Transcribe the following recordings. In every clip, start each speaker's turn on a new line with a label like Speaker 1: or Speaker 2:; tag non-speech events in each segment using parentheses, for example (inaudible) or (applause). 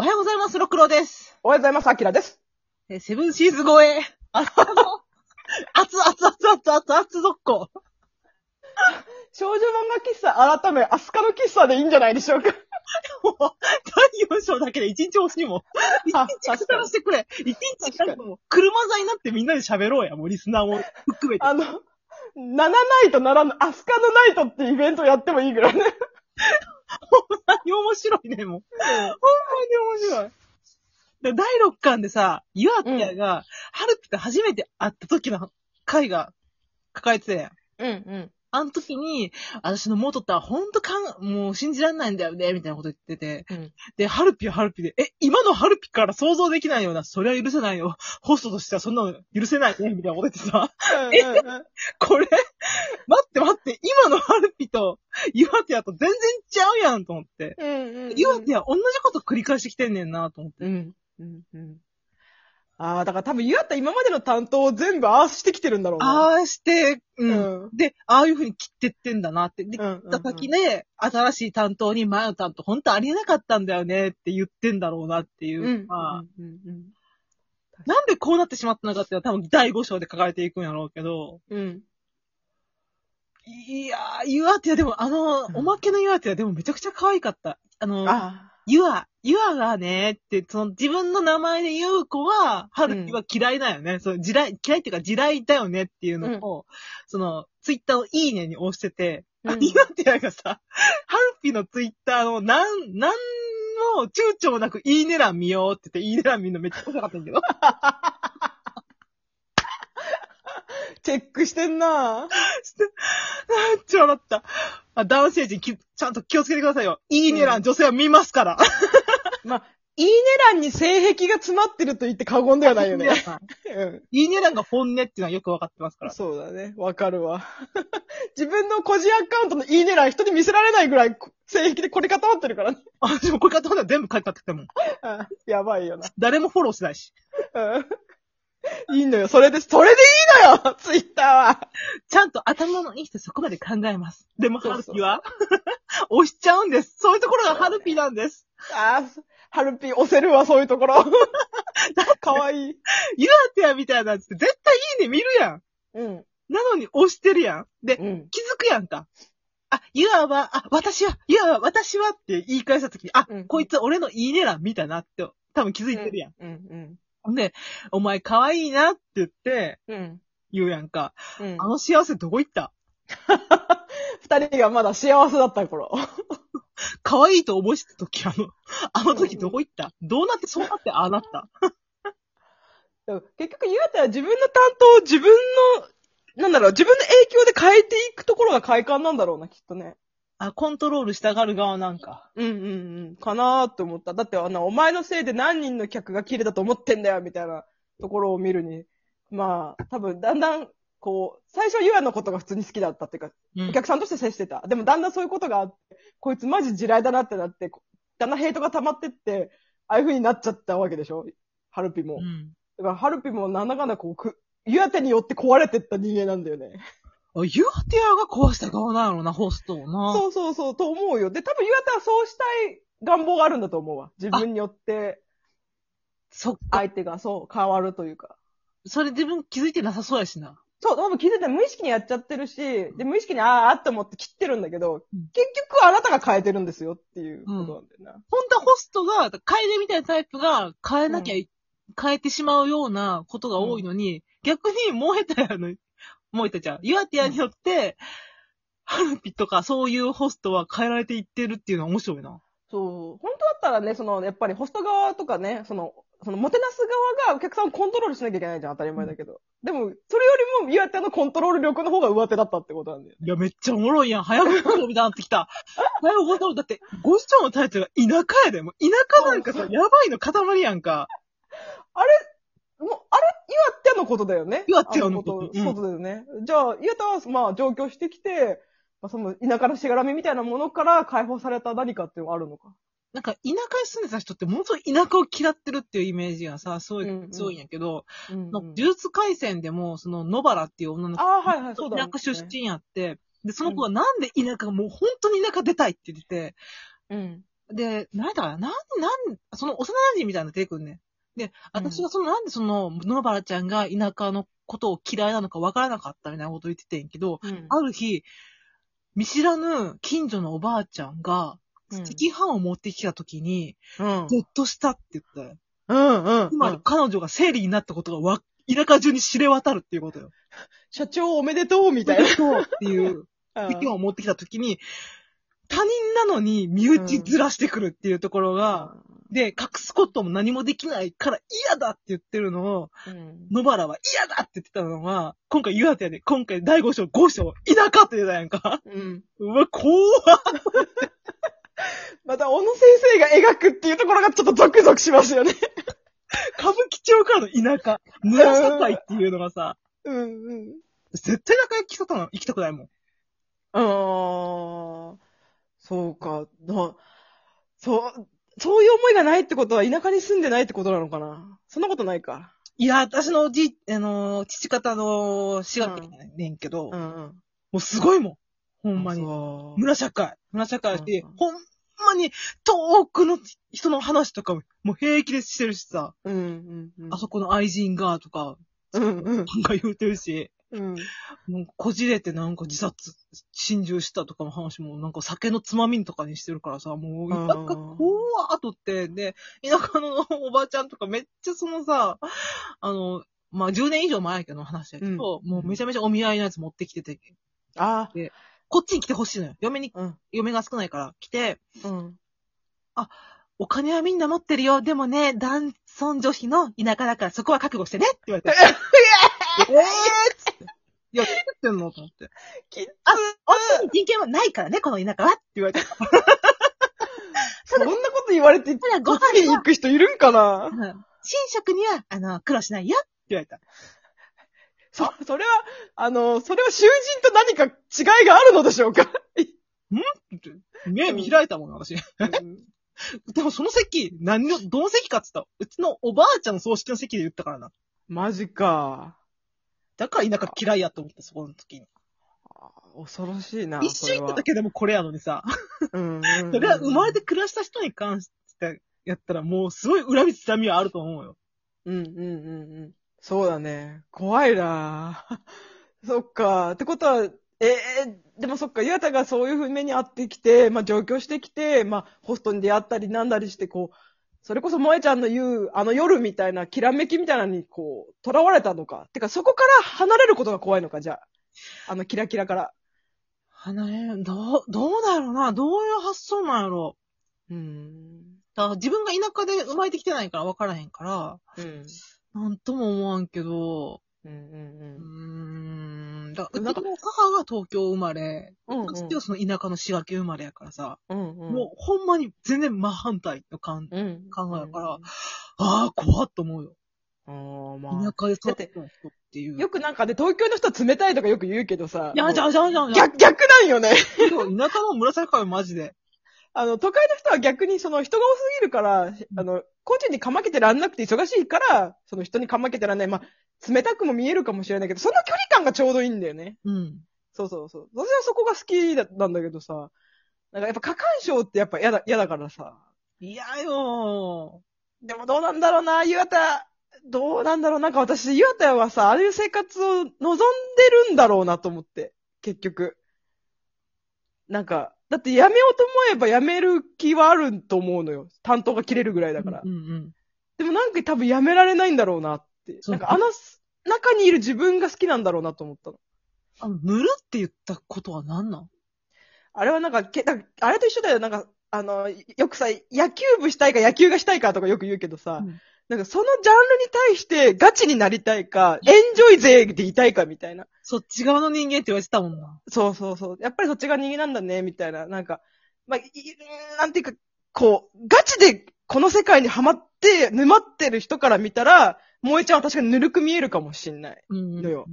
Speaker 1: おはようございます、ろくろです。
Speaker 2: おはようございます、アキラです。
Speaker 1: えーセブンシーズ超え。あの、熱々熱々熱々熱々続行。
Speaker 2: 少女漫画喫茶改め、アスカの喫茶でいいんじゃないでしょうか。
Speaker 1: もう第4章だけで1日欲しいもん。1
Speaker 2: あ
Speaker 1: 日語らせてくれ。1日なんかもう、車座になってみんなで喋ろうや、もうリスナーも含めて。
Speaker 2: あの、ナナナイトならぬ、アスカのナイトってイベントやってもいいぐらいね。
Speaker 1: に面白いね、もう。ほんまに面白い。で第6巻でさ、ユアティアが、ハルピと初めて会った時の回が抱えてたやん。
Speaker 2: うん、うん。
Speaker 1: あの時に、私の元ってはほんとかん、もう信じらんないんだよね、みたいなこと言ってて。
Speaker 2: うん
Speaker 1: で、ハルピはハルピで、え、今のハルピから想像できないような、それは許せないよ。ホストとしてはそんなの許せないね、みたいなこと言ってさ。えこれ、待って待って、今のハルピと、ユアティアと全然ちゃうやん、と思って。
Speaker 2: うんうんうん。
Speaker 1: ユアティア同じこと繰り返してきてんねんな、と思って。
Speaker 2: うん。うん。うん。ああ、だから多分ユアって今までの担当を全部アースしてきてるんだろうな。
Speaker 1: ああして、うん。
Speaker 2: うん
Speaker 1: で、ああいう風に切ってってんだなって。で、
Speaker 2: うんうんうん
Speaker 1: 切った先で、新しい担当に前の担当、本当ありえなかったんだよねって言ってんだろうなっていう。
Speaker 2: うん。
Speaker 1: まあ
Speaker 2: うんうん
Speaker 1: なんでこうなってしまったのかっていうのは多分第5章で書かれていくんやろうけど。
Speaker 2: うん。
Speaker 1: いやー、ユアティアでも、あの、
Speaker 2: うん
Speaker 1: おまけのユアティアでもめちゃくちゃ可愛かった。あの、
Speaker 2: あ
Speaker 1: ユア、ユアがね、って、その自分の名前で言う子は、ハルピは嫌いだよね。その地雷、嫌いっていうか地雷だよねっていうのを、その、ツイッターをいいねに押してて、
Speaker 2: うん
Speaker 1: あユアティアがさ、ハルピのツイッターのなん、なんの躊躇もなくいいね欄見ようって言って、いいね欄見るのめっちゃ面白かったんだけど。
Speaker 2: あ。(laughs) チェックしてんな (laughs)
Speaker 1: めっちゃ笑った。あ男性陣き、ちゃんと気をつけてくださいよ。いいね欄、
Speaker 2: うん
Speaker 1: 女性は見ますから。
Speaker 2: まあ、いいね欄に性癖が詰まってると言って過言ではないよ (laughs) ね。うん。
Speaker 1: いいね欄が本音っていうのはよくわかってますから。
Speaker 2: そうだね。わかるわ。(laughs) 自分の個人アカウントのいいね欄人に見せられないぐらい性癖でこれ固まってるからね。
Speaker 1: あ、でもこれ買ったものは全部買い買ってきたもん。(laughs)
Speaker 2: あやばいよな。
Speaker 1: 誰もフォローしないし。
Speaker 2: うん。いいのよ。それで、それでいいのよ (laughs) ツイッターは。
Speaker 1: ちゃんと頭のいい人そこまで考えます。でも、
Speaker 2: そうそう
Speaker 1: ハルピは押しちゃうんです。そういうところがハルピなんです。
Speaker 2: あーハルピ押せるわ、そういうところ。かわいい。
Speaker 1: ユアテアみたいなやつって絶対いいね見るやん。
Speaker 2: うん。
Speaker 1: なのに押してるやん。で、
Speaker 2: うん。
Speaker 1: 気づくやんか。あ、ユアは、あ、私は、ユアは、私はって言い返したときに、あ、
Speaker 2: うん
Speaker 1: こいつ俺のいいね欄見たなって、多分気づいてるやん。
Speaker 2: うん。
Speaker 1: で、(laughs) お前可愛いなって言って、
Speaker 2: うん。
Speaker 1: 言うやんか。
Speaker 2: うん
Speaker 1: あ。の幸せどこ行った？(laughs)
Speaker 2: 二人がまだ幸せだった頃。(laughs)
Speaker 1: 可愛いと思いした時、あの、あの時どこ行った？どうなってそうなってああなった？
Speaker 2: 結局、ユアテは自分の担当を自分の、なんだろう、自分の影響で変えていくところが快感なんだろうな、きっとね。
Speaker 1: あ、コントロールしたがる側なんか。
Speaker 2: うんうんうん。かなーって思った。だってあの、お前のせいで何人の客が切れたと思ってんだよ、みたいなところを見るに。まあ、多分だんだん、こう、最初はユアのことが普通に好きだったっていうか、
Speaker 1: うん
Speaker 2: お客さんとして接してた。でもだんだんそういうことがあって、こいつマジ地雷だなってなって、こだんだんヘイトが溜まってって、ああいう風になっちゃったわけでしょ？ハルピも。
Speaker 1: うん。
Speaker 2: だからハルピもなんだかんだこう、く、ユアテによって壊れてった人間なんだよね。
Speaker 1: あ、ユアテアが壊した側なのな、ホストをな。
Speaker 2: そうそうそう、と思うよ。で、多分ユアテはそうしたい願望があるんだと思うわ。自分によって
Speaker 1: そっか。
Speaker 2: 相手がそう変わるというか。
Speaker 1: それ自分気づいてなさそうやしな。
Speaker 2: そう、多分気づいて無意識にやっちゃってるし、で、無意識にああ、あって思って切ってるんだけど、
Speaker 1: うん
Speaker 2: 結局あなたが変えてるんですよっていうことなんだよな。
Speaker 1: 本当はホストが、カエルみたいなタイプが変えなきゃい、変えてしまうようなことが多いのに、逆にもう下手やの、もう下手ちゃう。ユアティアによって、ハルピとかそういうホストは変えられていってるっていうのは面白いな。
Speaker 2: そう。本当だったらね、その、やっぱりホスト側とかね、その、その、もてなす側がお客さんをコントロールしなきゃいけないじゃん、当たり前だけど。でも、それよりも、ユアテのコントロール力の方が上手だったってことなんだよね。
Speaker 1: いや、めっちゃおもろいやん。早くごみたいになってきた。早くごみだって、ご視聴のタイトルが田舎やで。もう田舎なんかさ、やばいの塊やんか。
Speaker 2: もう、あれ、ユアテのことだよね。
Speaker 1: ユアテのこと
Speaker 2: あ
Speaker 1: うん
Speaker 2: そうだよね。じゃあ、ユアテは、まあ、上京してきて、まあ、その、田舎のしがらみみたいなものから解放された何かっていうのがあるのか。
Speaker 1: なんか、田舎に住んでた人って、ものすごい田舎を嫌ってるっていうイメージがさ、すごい
Speaker 2: うんうん
Speaker 1: 強いんやけど、
Speaker 2: うん
Speaker 1: の呪術回戦でも、その、野原っていう女の子、
Speaker 2: ああ、はいはい、そうだ、
Speaker 1: 田舎出身やって、で、その子はなんで田舎、もう本当に田舎出たいって言ってて、
Speaker 2: うん。
Speaker 1: で、なんだかな、なん、なん、その幼馴染みたいなの出てくんねん。で、私はその、なんでその、野原ちゃんが田舎のことを嫌いなのかわからなかったみたいなことを言っててんけど、
Speaker 2: うん
Speaker 1: ある日、見知らぬ近所のおばあちゃんが、
Speaker 2: うん
Speaker 1: 赤飯を持ってきた時に、
Speaker 2: うん。
Speaker 1: ゾッとしたって言ったよ。
Speaker 2: うんうん。
Speaker 1: つまり彼女が生理になったことがわ、田舎中に知れ渡るっていうことよ。(laughs)
Speaker 2: 社長おめでとうみたいな。
Speaker 1: そうっていう、赤飯を持ってきた時に、他人なのに身内ずらしてくるっていうところが、で、隠すことも何もできないから嫌だって言ってるのを、
Speaker 2: うん
Speaker 1: 野原は嫌だって言ってたのが、今回岩手やで、今回第5章、5章、田舎って言ったやんか。
Speaker 2: うん。
Speaker 1: うわ、怖っ
Speaker 2: また、小野先生が描くっていうところがちょっとゾクゾクしますよね。
Speaker 1: 歌舞伎町からの田舎、村社会っていうのがさ、
Speaker 2: うんうん。
Speaker 1: 絶対田舎行きたくない行きたくないもん。
Speaker 2: あー、そうか。なそう、そういう思いがないってことは田舎に住んでないってことなのかな？そんなことないか。
Speaker 1: いや、私のじ、あのー、父方の滋賀県やねんけど、
Speaker 2: んうん。
Speaker 1: もうすごいもん。ほんまに。村社会。村社会って、
Speaker 2: うん
Speaker 1: ほんまに遠くの人の話とかももう平気でしてるしさ、
Speaker 2: うんうんうん。
Speaker 1: あそこの愛人がとか、
Speaker 2: うんうん。
Speaker 1: なんか言うてるし、
Speaker 2: うん。
Speaker 1: もうこじれてなんか自殺、心中したとかの話もなんか酒のつまみとかにしてるからさ、もう、
Speaker 2: うん
Speaker 1: なんか怖っとって、で、田舎のおばあちゃんとかめっちゃそのさ、あの、まあ、10年以上前やけどの話やけど、もうめちゃめちゃお見合いのやつ持ってきてて、
Speaker 2: あ
Speaker 1: こっちに来てほしいのよ。嫁に、
Speaker 2: ー。うん。
Speaker 1: 嫁が少ないから来て、
Speaker 2: うん。
Speaker 1: お金はみんな持ってるよ。でもね、男尊女卑の田舎だからそこは覚悟してねって言われて。(laughs) えぇーっつって。いや、何言ってんの？と思って。
Speaker 2: きつ
Speaker 1: あ、女に人権はないからね、この田舎はって言われて。(laughs)
Speaker 2: そんなこと言われて、
Speaker 1: ただご
Speaker 2: ご飯に行く人いるんかな？
Speaker 1: うん寝食には、あの、苦労しないよって言われた。
Speaker 2: そ、それは、あの、それは囚人と何か違いがあるのでしょうか？
Speaker 1: 目見開いたもん、私。(laughs) でもその席、何の、どの席かって言ったら、うちのおばあちゃんの葬式の席で言ったからな。
Speaker 2: マジか。
Speaker 1: だから田舎嫌いやと思って、そこの時に。
Speaker 2: あ恐ろしいな。
Speaker 1: 一瞬言っただけでもこれやのにさ。
Speaker 2: それは。うん
Speaker 1: それは生まれて暮らした人に関してやったらもうすごい恨みつらみはあると思うよ。
Speaker 2: うんうんうんうん。そうだね。怖いな (laughs) そっか。ってことは、ええでもそっか、岩田がそういうふうに目に遭ってきて、まあ上京してきて、まあホストに出会ったりなんだりして、こう、それこそ萌えちゃんの言う、あの夜みたいな、きらめきみたいなのに、こう、囚われたのか。てか、そこから離れることが怖いのか、じゃあ。あのキラキラから。
Speaker 1: 離れる、どう、どうだろうな。どういう発想なんやろ
Speaker 2: うん。
Speaker 1: だから自分が田舎で生まれてきてないから分からへんから、
Speaker 2: うん。
Speaker 1: なんとも思わんけど、
Speaker 2: うんうん
Speaker 1: う
Speaker 2: うん。
Speaker 1: ーん、だから、うちの母が東京生まれ、
Speaker 2: うんうん
Speaker 1: 私はその田舎の滋賀県生まれやからさ、
Speaker 2: うんうん。
Speaker 1: もうほんまに全然真反対の感、
Speaker 2: うん。
Speaker 1: 考えやからああ、怖っと思うよ。
Speaker 2: うん。ああ、まあ。
Speaker 1: 田舎で育った人っていう。
Speaker 2: よくなんかね、東京の人は冷たいとかよく言うけどさ。
Speaker 1: いや、じゃあじゃあじゃあじゃあ。
Speaker 2: 逆、逆なんよね。
Speaker 1: 田舎の紫はマジで。
Speaker 2: あの、都会の人は逆にその人が多すぎるから、あの、個人にかまけてらんなくて忙しいから、その人にかまけてらんない。まあ、冷たくも見えるかもしれないけど、その距離感がちょうどいいんだよね。
Speaker 1: うん。
Speaker 2: そうそうそう。私はそこが好きだなんだけどさ、なんかやっぱ過干渉ってやっぱ嫌だ、嫌だからさ。
Speaker 1: 嫌よ
Speaker 2: でもどうなんだろうな、岩田。どうなんだろう。なんか私、岩田はさ、ああいう生活を望んでるんだろうなと思って。結局。なんか、だってやめようと思えばやめる気はあると思うのよ。担当が切れるぐらいだから。
Speaker 1: うんうん。
Speaker 2: でもなんか多分やめられないんだろうなっなんかあの中にいる自分が好きなんだろうなと思ったの。
Speaker 1: あの、塗るって言ったことは何なん？
Speaker 2: あれはなんか、けだあれと一緒だよ。なんか、あの、よくさ、野球部したいか野球がしたいかとかよく言うけどさ、
Speaker 1: うん
Speaker 2: なんかそのジャンルに対してガチになりたいか、エンジョイ勢でいたいかみたいな。
Speaker 1: そっち側の人間って言われてたもんな。
Speaker 2: そうそうそう。やっぱりそっちが人間なんだね、みたいな。なんか、まあ、いなんていうか、こう、ガチでこの世界にハマって、沼ってる人から見たら、萌えちゃんは確かにぬるく見えるかもしんない。
Speaker 1: うん
Speaker 2: のよ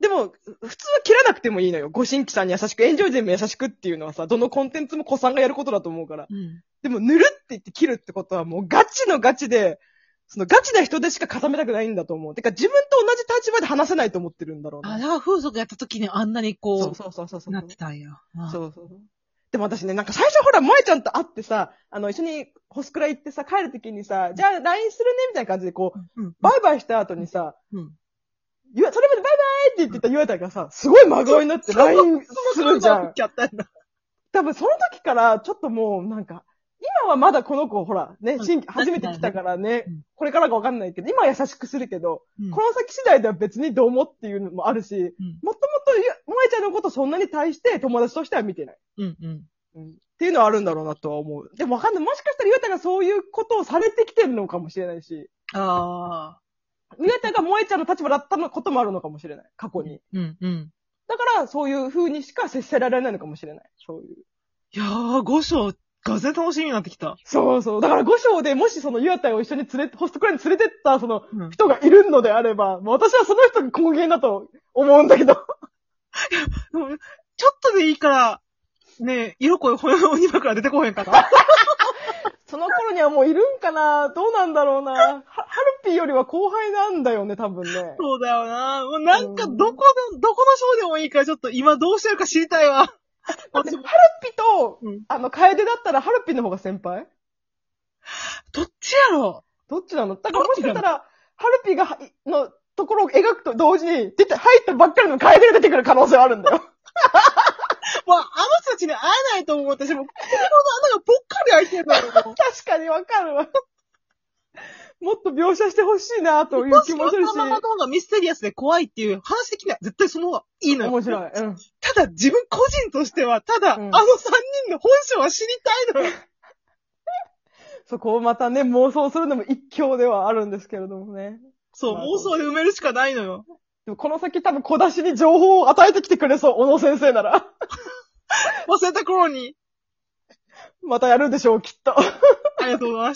Speaker 2: でも、普通は切らなくてもいいのよ。ご新規さんに優しく、エンジョイ勢も優しくっていうのはさ、どのコンテンツも子さんがやることだと思うから。
Speaker 1: うん。
Speaker 2: でも、ぬるって言って切るってことはもうガチのガチで、そのガチな人でしか固めたくないんだと思う。てか、自分と同じ立場で話せないと思ってるんだろうな。
Speaker 1: あ、だから風俗やった時にあんなにこう、
Speaker 2: そうそうそうそうそう。
Speaker 1: なってたんや。あ
Speaker 2: そうそう。でも私ね、なんか最初ほら、萌えちゃんと会ってさ、あの、一緒にホスクラ行ってさ、帰るときにさ、じゃあ LINE するねみたいな感じでこう、
Speaker 1: うん。
Speaker 2: バイバイした後にさ、
Speaker 1: うん。
Speaker 2: ゆそれまでバイバイって言ってたゆあたがさ、すごい真顔になって LINE するじゃん。多分その時から、ちょっともうなんか、今はまだこの子、ほら、ね、新規、初めて来たからね
Speaker 1: うん、
Speaker 2: これからかわかんないけど、今は優しくするけど、
Speaker 1: うん
Speaker 2: この先次第では別にどうもっていうのもあるし、
Speaker 1: うん。
Speaker 2: もともとゆ、萌えちゃんのことそんなに対して友達としては見てない。
Speaker 1: うん。うん。
Speaker 2: うんっていうのはあるんだろうなとは思う。でもわかんない。もしかしたらゆうたがそういうことをされてきてるのかもしれないし、
Speaker 1: ああ。
Speaker 2: ゆうたが萌えちゃんの立場だったのこともあるのかもしれない。過去に。
Speaker 1: うん。うん。
Speaker 2: だから、そういう風にしか接せられないのかもしれない。そういう。
Speaker 1: いやー、五章、がぜ楽しみになってきた。
Speaker 2: そうそう。だから5章でもしそのゆうたを一緒に連れ、ホストクラに連れてったその
Speaker 1: うん。
Speaker 2: 人がいるのであれば、もう私はその人が根源だと思うんだけど。
Speaker 1: でもちょっとでいいから、ねえ、色恋ほよ鬼から出てこへんかな。(laughs)
Speaker 2: その頃にはもういるんかなどうなんだろうなは、ハルピーよりは後輩なんだよね、多分ね。
Speaker 1: そうだよな。もうなんか、どこの、どこの章でもいいから、ちょっと今どうしてるか知りたいわ。
Speaker 2: 待ってハルピと、
Speaker 1: うん
Speaker 2: あの、楓だったらハルピの方が先輩？
Speaker 1: どっちやろ？
Speaker 2: どっちなの？だからもしかしたら、ハルピがは、のところを描くと同時に、出て、入ったばっかりの楓が出てくる可能性はあるんだよ。(laughs)
Speaker 1: もう、あの人たちに会えないと思う。私もう、心の穴がぽっかり開いてるんだよ。
Speaker 2: 確かにわかるわ。もっと描写してほしいな、という気もするし。
Speaker 1: そのままの方がミステリアスで怖いっていう話的には絶対その方がいいのよ。
Speaker 2: 面白い。うん。
Speaker 1: ただ自分個人としては、ただ、
Speaker 2: うん
Speaker 1: あの三人の本性は知りたいのよ。(laughs)
Speaker 2: そこをまたね、妄想するのも一興ではあるんですけれどもね。
Speaker 1: そう、
Speaker 2: まあ
Speaker 1: 妄想で埋めるしかないのよ。
Speaker 2: でもこの先多分小出しに情報を与えてきてくれそう、小野先生なら。(laughs)
Speaker 1: 忘れた頃に。(laughs)
Speaker 2: またやるんでしょう、きっと。
Speaker 1: ありがとうございました。